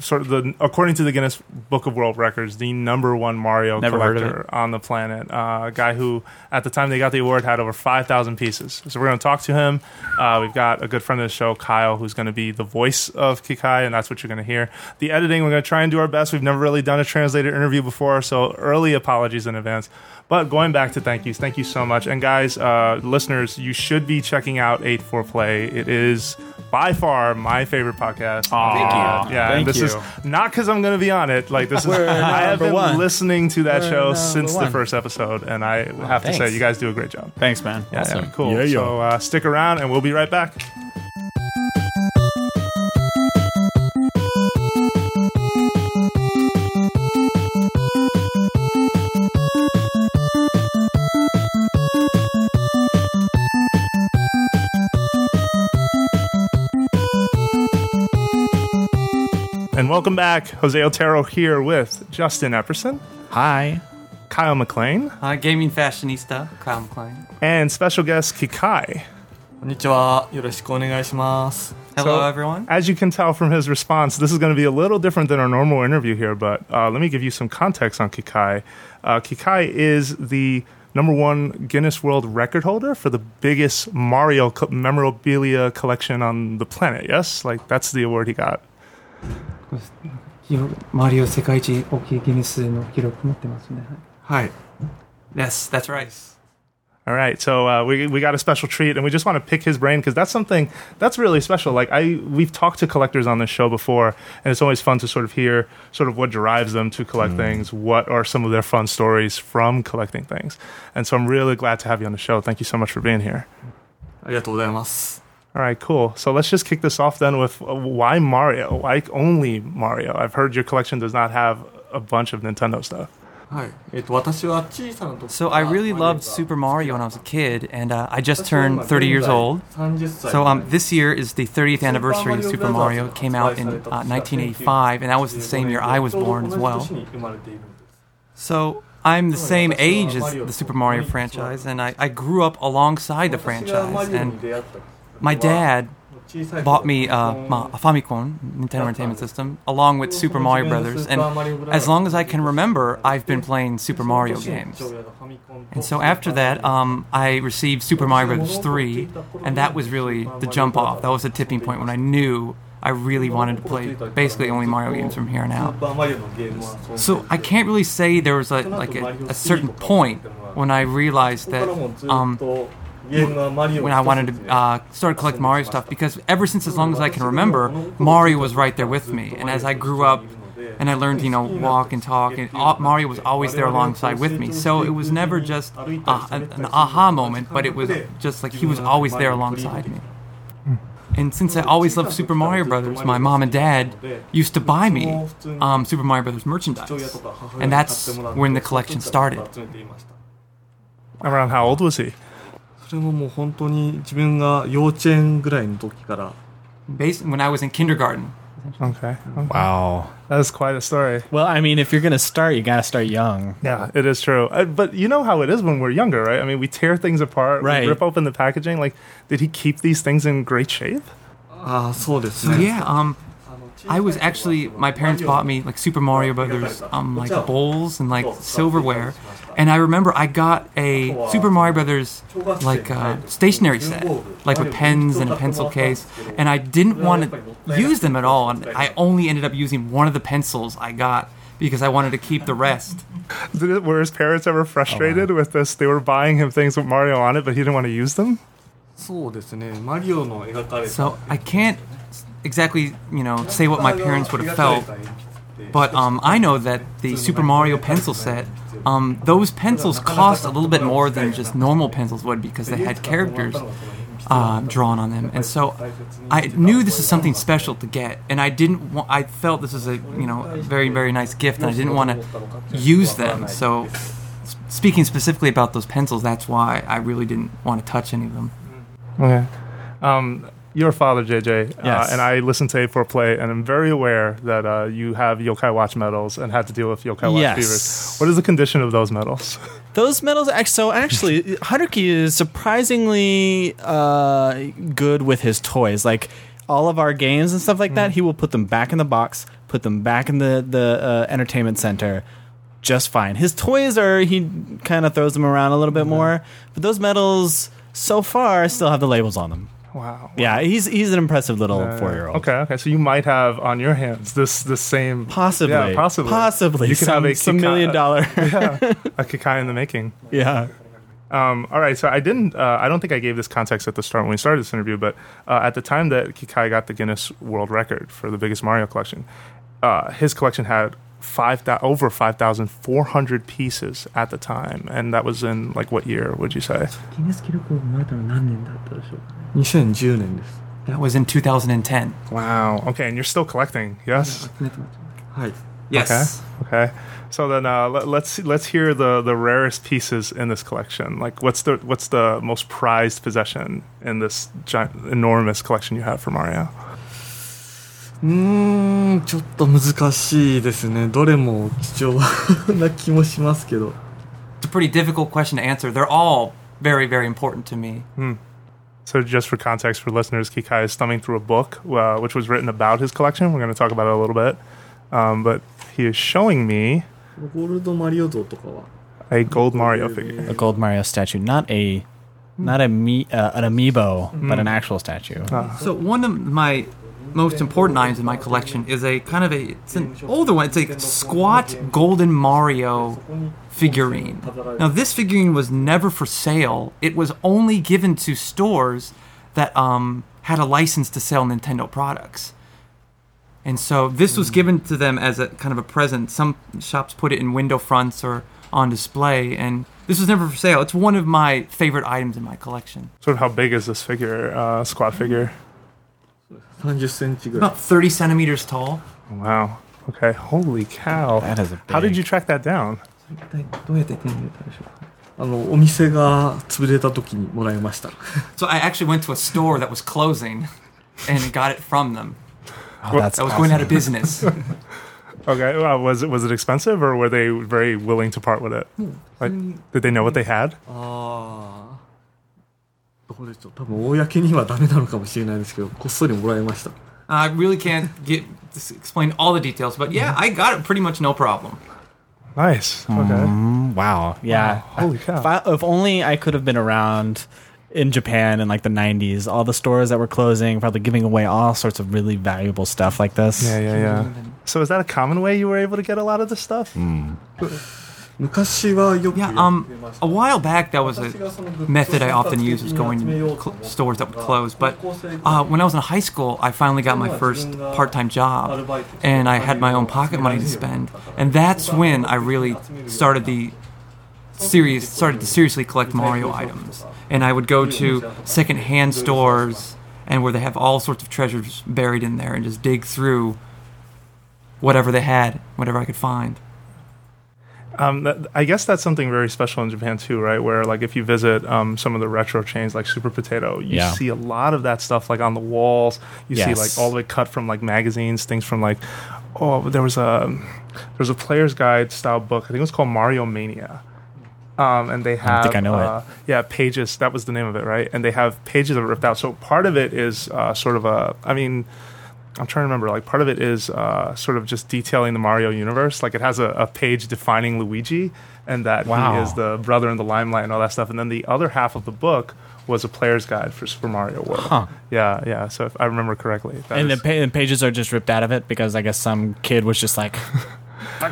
sort of the according to the Guinness Book of World Records, the number one Mario Never collector on the planet. Uh, a guy who, at the time they got the award, had over five thousand pieces. So we're going to talk to him. Uh, we've got a good friend of the show, Kyle, who's going to be the voice of Kikai, and that's what you're going to hear. The editing, we're going to try and do our best. We've never really done a translated interview before, so early apologies in advance. But going back to thank yous, thank you so much. And guys, uh, listeners, you should be checking out 8 4 Play. It is by far my favorite podcast. Thank you. Yeah, and Thank this you. is not because I'm going to be on it. Like this is, I have been one. listening to that We're show number since the first episode, and I have to say, you guys do a great job. Thanks, man. Yeah, Awesome. yeah, cool. Yeah, yeah. So uh, stick around, and we'll be right back. and welcome back. Jose Otero here with Justin Epperson. Hi. Kyle McLean. Hi, gaming fashionista, Kyle McLean. And special guest Kikai. Konnichiwa. Hello, So, everyone. As you can tell from his response, this is going to be a little different than our normal interview here, but uh, let me give you some context on Kikai. Uh, Kikai is the number one Guinness World Record holder for the biggest Mario co- memorabilia collection on the planet, yes? Like, that's the award he got. マリオ世界一大きいギネスの記録持ってますね。はい。Yes, that's right. All right, so uh, we we got a special treat, and we just want to pick his brain because that's something that's really special. Like I, we've talked to collectors on this show before, and it's always fun to sort of hear sort of what drives them to collect things, what are some of their fun stories from collecting things, and so I'm really glad to have you on the show. Thank you so much for being here. ありがとうございます。 all right, cool. So let's just kick this off then with uh, why Mario? Why only Mario? I've heard your collection does not have a bunch of Nintendo stuff. So I really loved Super Mario when I was a kid, and uh, I just turned 30 years old. So um, this year is the 30th anniversary of Super Mario. It came out in uh, 1985, and that was the same year I was born as well. So I'm the same age as the Super Mario franchise, and I, I grew up alongside the franchise. And my dad bought me uh, a Famicom Nintendo Entertainment System along with Super Mario Brothers, and as long as I can remember, I've been playing Super Mario games. And so after that, um, I received Super Mario Bros. 3, and that was really the jump off. That was the tipping point when I knew I really wanted to play basically only Mario games from here on out. So I can't really say there was a, like a, a certain point when I realized that um, when I wanted to uh, start collect Mario stuff because ever since as long as I can remember, Mario was right there with me. And as I grew up and I learned, you know, walk and talk, and Mario was always there alongside with me. So it was never just uh, an, an aha moment, but it was just like he was always there alongside me. And since I always loved Super Mario Brothers, my mom and dad used to buy me um, Super Mario Brothers merchandise, and that's when the collection started. Around how old was he? それももう本当に自分が幼稚園ぐらいの時から Based when I was in kindergarten. Okay. okay. Wow. That's quite a story. Well, I mean, if you're gonna start, you gotta start young. Yeah, it is true. Uh, but you know how it is when we're younger, right? I mean, we tear things apart, we Right. rip open the packaging. Like, did he keep these things in great shape? ああそうです So ね yeah, um, I was actually my parents bought me like Super Mario Brothers um like bowls and like silverware, and I remember I got a Super Mario Brothers like uh, stationery set like with pens and a pencil case, and I didn't want to use them at all, and I only ended up using one of the pencils I got because I wanted to keep the rest. Were his parents ever frustrated with this? They were buying him things with Mario on it, but he didn't want to use them. So I can't exactly, you know, say what my parents would have felt, but um, I know that the Super Mario pencil set, um, those pencils cost a little bit more than just normal pencils would because they had characters uh, drawn on them, and so I knew this is something special to get, and I didn't. Want, I felt this is a you know a very very nice gift, and I didn't want to use them. So. Speaking specifically about those pencils, that's why I really didn't want to touch any of them. Okay. Um, your father, JJ, uh, and I listened to 8-4 Play, and I'm very aware that uh, you have Yokai Watch medals and had to deal with Yokai Watch Yes. fevers. What is the condition of those medals? Those medals, so actually, Haruki is surprisingly uh, good with his toys. Like all of our games and stuff like that, he will put them back in the box, put them back in the the uh, entertainment center, just fine. His toys are he kind of throws them around a little bit more, but those medals so far still have the labels on them. Wow. Yeah, he's he's an impressive little Uh, four year old. Okay, okay. So you might have on your hands this this same Possibly, Yeah, possibly. possibly. You could some, have a some Kika- million dollar. yeah, a Kikai in the making. yeah. Um, all right, so I didn't. Uh, I don't think I gave this context at the start when we started this interview, but uh, at the time that Kikai got the Guinness World Record for the biggest Mario collection, uh, his collection had five thou- over five thousand four hundred pieces at the time, and that was in like what year? Would you say? ギネス記録を生まれたのは何年だったでしょうか2010年です That was in 2010. Wow. Okay, and you're still collecting, yes? はい Yes. Okay. So then uh, let, let's let's hear the the rarest pieces in this collection. Like, what's the what's the most prized possession in this giant, enormous collection you have for Mario? うーんちょっと難しいですねどれも貴重な気もしますけど It's a pretty difficult question to answer. They're all very, very important to me. So, just for context for listeners, Kikai is thumbing through a book uh, which was written about his collection. We're going to talk about it a little bit, um, but he is showing me ゴールドマリオ像とかは a gold Mario figure. a gold Mario statue, not a not a me, uh, an amiibo, but an actual statue. So one of my most important items in my collection is a kind of a it's an older one. It's a squat golden Mario figurine. Now this figurine was never for sale. It was only given to stores that um, had a license to sell Nintendo products. And so this was given to them as a kind of a present. Some shops put it in window fronts or on display, and this was never for sale. It's one of my favorite items in my collection. Sort of how big is this figure, uh, squat figure? 30センチぐらい About 30 centimeters tall. Wow. Okay. Holy cow. That is a How did big- you track that down? 一体どうやって手に入れたでしょうかあのお店が潰れた時にもらいました So I actually went to a store that was closing and got it from them. Oh, that's That was going out of business. Okay. Well, was it was it expensive, or were they very willing to part with it? Like, did they know what they had? あ あどうでしょう多分公にはダメなのかもしれないですけどこっそりもらいました I really can't get explain all the details, but yeah, I got it pretty much no problem. Nice. Okay. Mm, wow. Yeah. Holy cow. If, I, if only I could have been around in Japan in like the 90s, all the stores that were closing, probably giving away all sorts of really valuable stuff like this. Yeah, yeah, yeah. So is that a common way you were able to get a lot of this stuff? 昔はよく Yeah, やって um, ました a while back that was 私 a がそのグッズ method I を often used was going to cl- stores that would close. But uh, when I was in high school, I finally got my first part-time job, and I had my own pocket money to spend, and that's when I really started the serious started to seriously collect Mario items. And I would go to second-hand stores and where they have all sorts of treasures buried in there, and just dig through whatever they had, whatever I could find. Um, that, I guess that's something very special in Japan too, right? Where like if you visit um, some of the retro chains like Super Potato, you Yeah. see a lot of that stuff like on the walls. You see like all the way cut from like magazines, things from like oh there was a there was a player's guide style book. I think it was called Mario Mania. Um, and they have think I know it. uh, yeah pages. That was the name of it, right? And they have pages that are ripped out. So part of it is uh, sort of a. I mean, I'm trying to remember. Like part of it is uh, sort of just detailing the Mario universe. Like it has a, a page defining Luigi and that Wow. he is the brother in the limelight and all that stuff. And then the other half of the book was a player's guide for Super Mario World. Huh. Yeah, yeah. So if I remember correctly, and the, pa- the pages are just ripped out of it because I guess some kid was just like,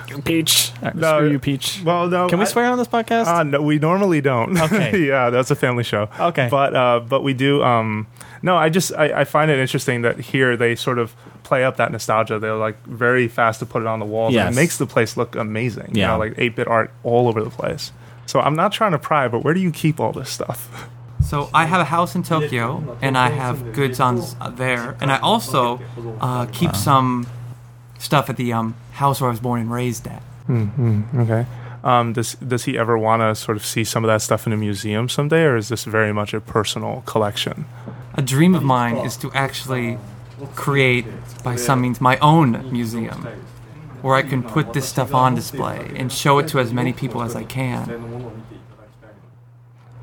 "Fuck you, Peach." Uh, No, Screw you, Peach. well, no. Can we I- swear on this podcast? Uh, no, we normally don't. Okay. yeah, that's a family show. Okay. But uh, but we do. Um, no, I just I, I find it interesting that here they sort of play up that nostalgia. They're like very fast to put it on the walls. and it makes the place look amazing. You Yeah. know, like eight bit art all over the place. So I'm not trying to pry, but where do you keep all this stuff? So I have a house in Tokyo, and I have goods on uh, there, and I also uh, keep some stuff at the um, house where I was born and raised at. Okay. Um, does does he ever want to sort of see some of that stuff in a museum someday, or is this very much a personal collection? A dream of mine is to actually create, by some means, my own museum, where I can put this stuff on display and show it to as many people as I can.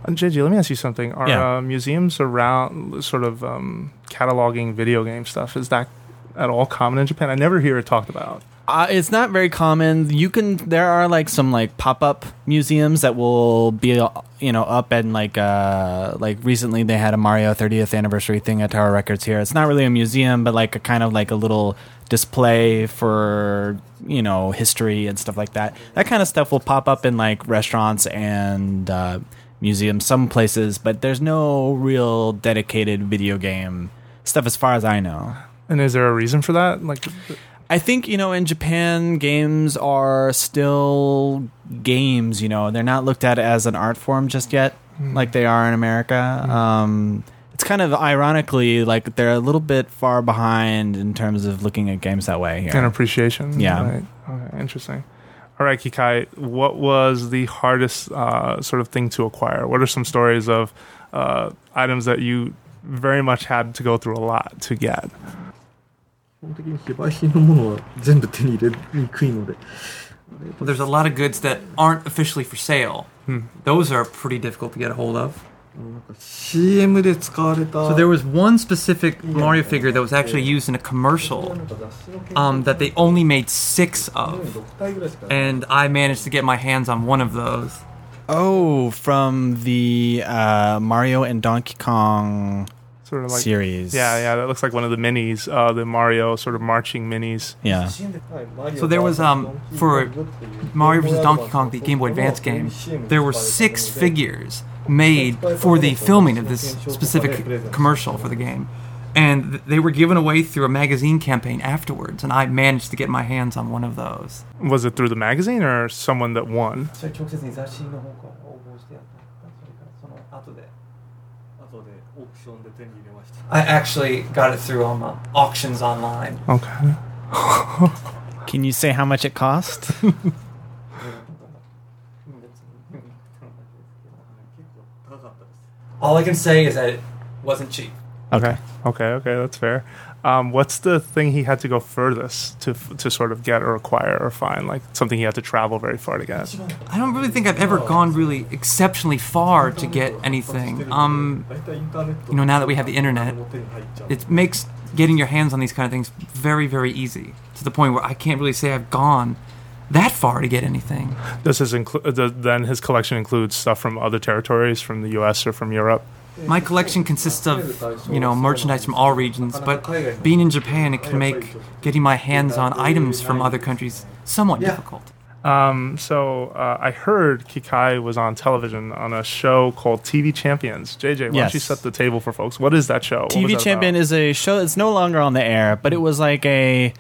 Uh, JJ, let me ask you something. Are Yeah. uh, museums around sort of um, cataloging video game stuff? Is that at all common in Japan? I never hear it talked about. Uh, it's not very common. You can. There are like some like pop up museums that will be you know up and like uh like recently they had a Mario 30th anniversary thing at Tower Records here. It's not really a museum, but like a kind of like a little display for you know history and stuff like that. That kind of stuff will pop up in like restaurants and uh, museums, some places, but there's no real dedicated video game stuff as far as I know. And is there a reason for that? Like, I think you know in Japan games are still games. You know they're not looked at as an art form just yet, like they are in America. Um, it's kind of ironically like they're a little bit far behind in terms of looking at games that way here. an appreciation? Yeah. Right. Okay, interesting. All right, Kikai, what was the hardest uh, sort of thing to acquire? What are some stories of uh, items that you very much had to go through a lot to get? 基本的に非売品のものは全部手に入れにくいので Well, there's a lot of goods that aren't officially for sale. Those are pretty difficult to get a hold of. CM で使われた So there was one specific Mario figure that was actually used in a commercial um, that they only made six of, and I managed to get my hands on one of those. Oh, from the uh, Mario and Donkey Kong Sort of like series. Yeah, yeah, that looks like one of the minis, uh, the Mario sort of marching minis. yeah. So there was um for Mario vs Donkey Kong, the Game Boy Advance game, there were six figures made for the filming of this specific commercial for the game. And they were given away through a magazine campaign afterwards, and I managed to get my hands on one of those. Was it through the magazine or someone that won? I actually got it through um, uh, auctions online. Okay. Can you say how much it cost? All I can say is that it wasn't cheap. Okay. Okay. Okay. That's fair. Um, what's the thing he had to go furthest to to sort of get or acquire or find? Like something he had to travel very far to get. I don't really think I've ever gone really exceptionally far to get anything. Um, you know, now that we have the internet, it makes getting your hands on these kind of things very very easy. To the point where I can't really say I've gone that far to get anything. Does his inclu- the, then his collection includes stuff from other territories, from the U.S. or from Europe? My collection consists of, you know, merchandise from all regions, but being in Japan, it can make getting my hands on items from other countries somewhat difficult. Um, so uh, I heard Kikai was on television on a show called TV Champions. JJ, why Yes. don't you set the table for folks? What is that show? What TV that Champion about? is a show that's no longer on the air, but it was like a it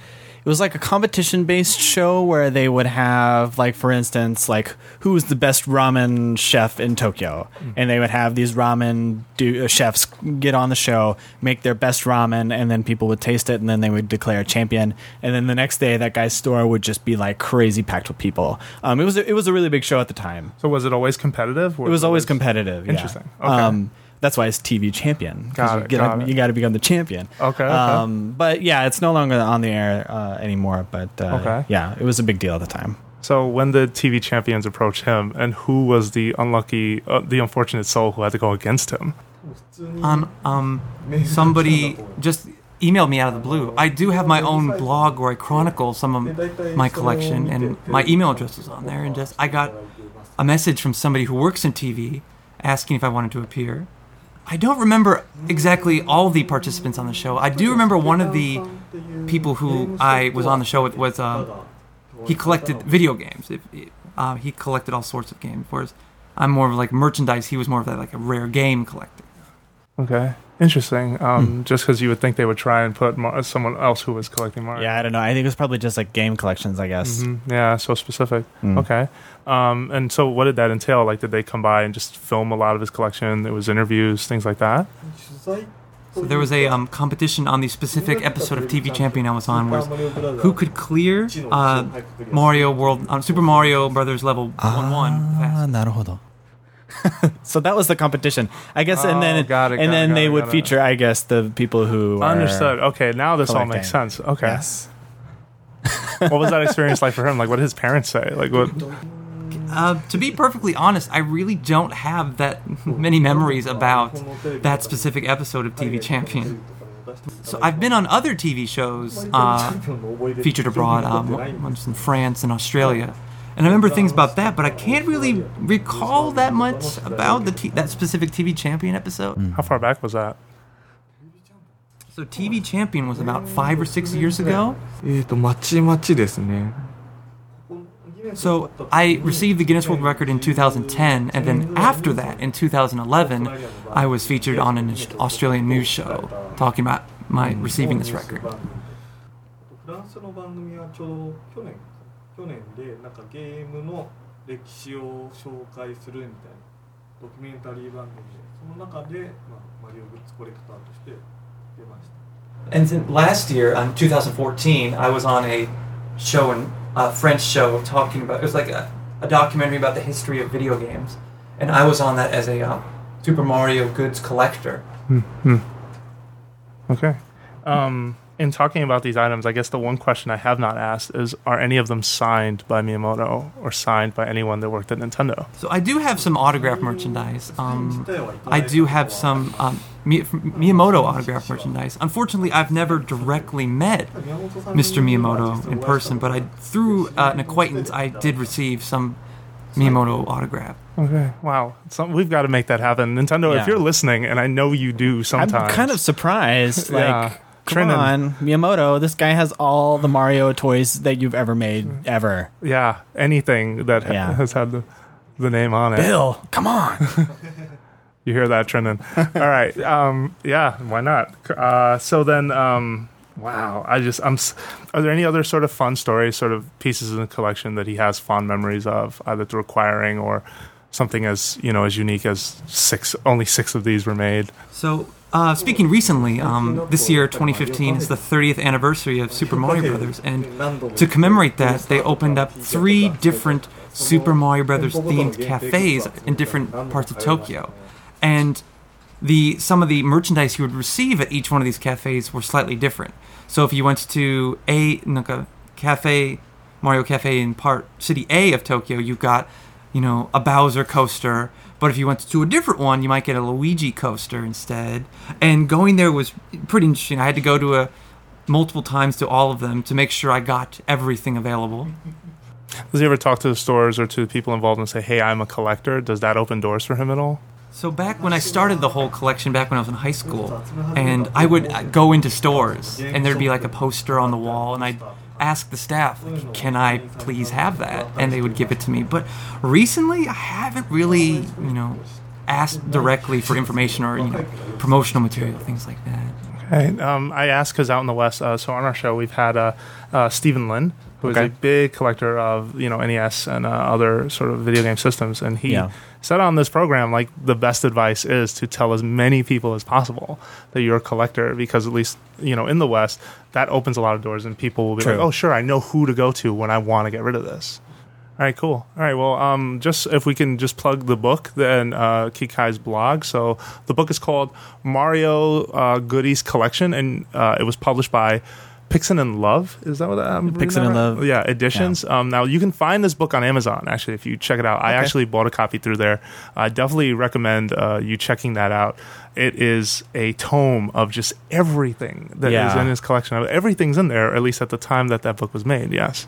was like a competition based show where they would have like for instance like who's the best ramen chef in Tokyo and they would have these ramen do- uh, chefs get on the show make their best ramen and then people would taste it and then they would declare a champion and then the next day that guy's store would just be like crazy packed with people um, it was a, it was a really big show at the time So was it always competitive? it was always competitive yeah. Interesting. Okay. um, that's why it's TV champion. Got you it, got you got to become the champion Okay, okay. um, but yeah, it's no longer on the air uh, anymore. But uh, Okay. yeah, it was a big deal at the time. So when the TV champions approached him, and who was the unlucky, uh, the unfortunate soul who had to go against him? Um, um, somebody just emailed me out of the blue. I do have my own blog where I chronicle some of my collection, and my email address is on there. And just I got a message from somebody who works in TV asking if I wanted to appear. I don't remember exactly all the participants on the show. I do remember one of the people who I was on the show with was uh, he collected video games. If, uh, he collected all sorts of games, whereas I'm more of like merchandise. He was more of like a rare game collector. Okay, interesting. Um, Just because you would think they would try and put Mar- someone else who was collecting Mario. Yeah, I don't know. I think it was probably just like game collections. I guess. Mhm. Yeah, so specific. Mm. Okay. Um, and so what did that entail? Like, did they come by and just film a lot of his collection? There was interviews, things like that. So there was a um, competition on the specific episode of TV Champion I was on, where who could clear uh, Mario World, uh, Super Mario Brothers level one one fast. なるほど. so that was the competition, I guess, and Oh, then got it, and got it, then got they it, would got it. feature, I guess, the people who are- Understood. Okay, now this all collecting. makes sense. Okay. Yes. what was that experience like for him? Like, what did his parents say? Like, what? Uh, to be perfectly honest, I really don't have that many memories about that specific episode of TV Champion. So I've been on other TV shows uh, featured abroad, um, once in France and Australia, and I remember things about that, but I can't really recall that much about the t- that specific TV Champion episode. Mm. How far back was that? So TV Champion was about five or six years ago. Eh, so I received the Guinness World Record in 2010, and then after that, in 2011, I was featured on an Australian news show talking about my receiving this record. 去年去年でなんかゲームの歴史を紹介するみたいなドキュメンタリー番組でその中で、まあ、マリオグッズコレクターとして出ました And then last year, in 2014, I was on a show, in, a French show, talking about it was like a, a documentary about the history of video games, and I was on that as a uh, Super Mario goods collector. Okay. Um, in talking about these items, I guess the one question I have not asked is: Are any of them signed by Miyamoto or signed by anyone that worked at Nintendo? So I do have some autograph merchandise. Um, I do have some um, Miyamoto autograph merchandise. Unfortunately, I've never directly met Mr. Miyamoto in person, but I through uh, an acquaintance, I did receive some Miyamoto autograph. Okay. Wow. Some, we've got to make that happen. Nintendo, Yeah. if you're listening, and I know you do sometimes. I'm kind of surprised. Like, Yeah. Come on, Miyamoto. This guy has all the Mario toys that you've ever made, ever. Yeah. Anything that ha- Yeah. has had the, the name on it. Bill, come on. You hear that, Trinen? All right. Um, yeah. Why not? Uh, so then, um, wow. I just, I'm. s- Are there any other sort of fun stories, sort of pieces in the collection that he has fond memories of, either through acquiring or something as you know as unique as six? Only six of these were made. So, uh, speaking recently, um, this year, 2015, is the 30th anniversary of Super Mario Brothers, and to commemorate that, they opened up three different Super Mario Brothers themed cafes in different parts of Tokyo, and the some of the merchandise you would receive at each one of these cafes were slightly different. So, if you went to a like a cafe, Mario Cafe in part city A of Tokyo, you've got you know, a Bowser coaster. But if you went to a different one, you might get a Luigi coaster instead. And going there was pretty interesting. I had to go to a multiple times to all of them to make sure I got everything available. Does he ever talk to the stores or to the people involved and say, "Hey, I'm a collector"? Does that open doors for him at all? So back when I started the whole collection, back when I was in high school, and I would uh, go into stores, and there'd be like a poster on the wall, and I'd ask the staff, like, "Can I please have that?" And they would give it to me. But recently, I haven't really, you know, asked directly for information or you know, promotional material, things like that. Okay. Um, I asked because out in the West, uh, so on our show, we've had uh, uh, Stephen Lynn, who is Okay. a big collector of you know NES and uh, other sort of video game systems, and he Yeah. said on this program like the best advice is to tell as many people as possible that you're a collector because at least you know in the West that opens a lot of doors and people will be True. like, oh sure, I know who to go to when I want to get rid of this. All right, cool. All right, well, um, just if we can just plug the book, then uh, Kikai's blog. So the book is called Mario uh, Goodies Collection, and uh, it was published by Pixen and Love. Is that what I'm Pixen and? Love? Yeah, editions. Yeah. Um, now you can find this book on Amazon. Actually, if you check it out, I actually bought a copy through there. I definitely recommend uh, you checking that out. It is a tome of just everything that yeah. is in his collection. Everything's in there, at least at the time that that book was made. Yes.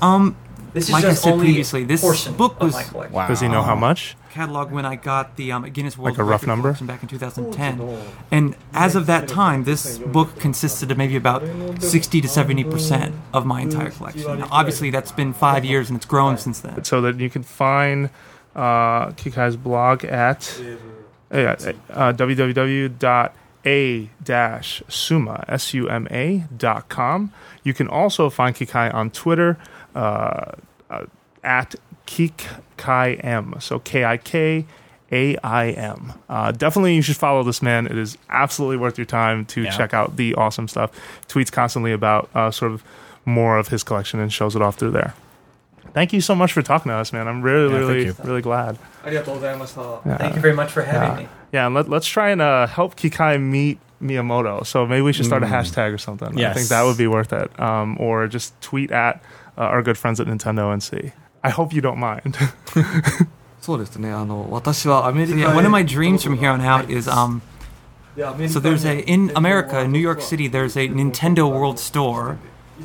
Um, this is like I said only previously, this book was my. Wow. Does he know how much? Catalog when I got the um, Guinness World Like a rough Record number? back in 2010. And as of that time, this book consisted of maybe about 60 to 70 percent of my entire collection. Now, obviously, that's been five years and it's grown since then. so that you can find uh, Kikai's blog at uh, uh, www.a-suma S-U-M-A dot com. You can also find Kikai on Twitter uh, at Kik Kai M. So K I K A I M. Uh, definitely you should follow this man. It is absolutely worth your time to yeah. check out the awesome stuff. Tweets constantly about uh, sort of more of his collection and shows it off through there. Thank you so much for talking to us, man. I'm really, yeah, really, really glad. Yeah. Thank you very much for having yeah. me. Yeah, and let, us try and uh, help Kikai meet Miyamoto. So maybe we should start mm. a hashtag or something. Yes. I think that would be worth it. Um, or just tweet at uh, our good friends at Nintendo and see. I hope you don't mind. そうですねあの私はアメリ So カ yeah, へ one of my dreams from here on out is um, でアメリカ so there's a に in America, in New York City, there's a Nintendo World Store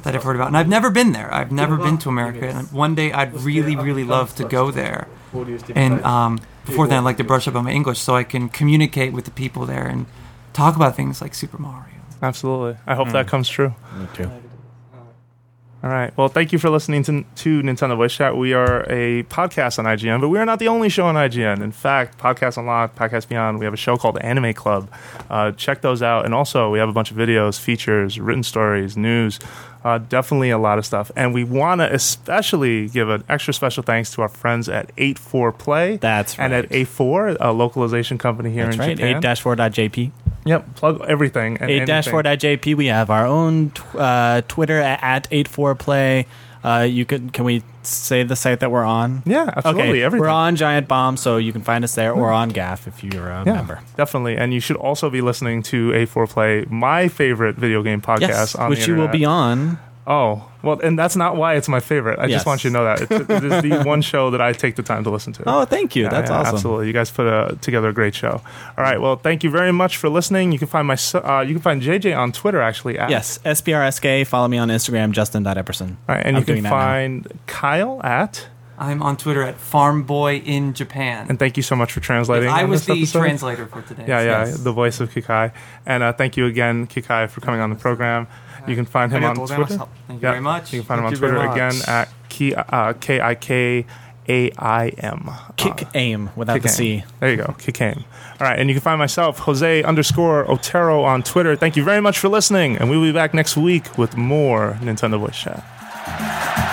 that I've heard about, and I've never been there. I've never been to America, and one day I'd really, really love to go there. 交流してみたい And um, before then, I'd like to brush up on my English so I can communicate with the people there and talk about things like Super Mario. Absolutely. I hope that comes true. Me too. All right. Well, thank you for listening to, to Nintendo Voice Chat. We are a podcast on IGN, but we are not the only show on IGN. In fact, Podcast Unlocked, Podcast Beyond, we have a show called Anime Club. Uh, check those out. And also, we have a bunch of videos, features, written stories, news. Uh, definitely a lot of stuff. And we want to especially give an extra special thanks to our friends at 8-4 Play. That's right. And at. 8-4, a localization company here That's in right. Japan. 8-4.jp. Yep. Plug everything. And anything. 8-4.jp. We have our own tw- uh, Twitter at, at 84play. Uh, you could can we say the site that we're on? Yeah, absolutely. Okay, everything. we're on Giant Bomb, so you can find us there, or on GAF if you're a Yeah, member. definitely. And you should also be listening to 8-4 Play, my favorite video game podcast Yes, which you will be on. Oh, well, and that's not why it's my favorite. I Yes. just want you to know that. It's, it is the one show that I take the time to listen to. Oh, thank you. Yeah, That's yeah, awesome. Absolutely, you guys put a, together a great show. All right, well, thank you very much for listening. You can find my uh, you can find JJ on Twitter actually. At, Yes, SBRSK. Follow me on Instagram, Justin.Epperson. All right, and I'm you can doing now. find Kyle at. I'm on Twitter at FarmBoy in Japan. And thank you so much for translating. I was the episode. translator for today. Yeah, yeah, Yes. the voice of Kikai. And uh, thank you again, Kikai, for coming on the program. You can find him on Twitter. Thank you very much. You can find him on Twitter again at uh, K I K A I M. Kick uh, aim without kick the C. There you go. Kick aim. All right. And you can find myself, Jose underscore Otero, on Twitter. Thank you very much for listening. And we'll be back next week with more Nintendo Voice Chat.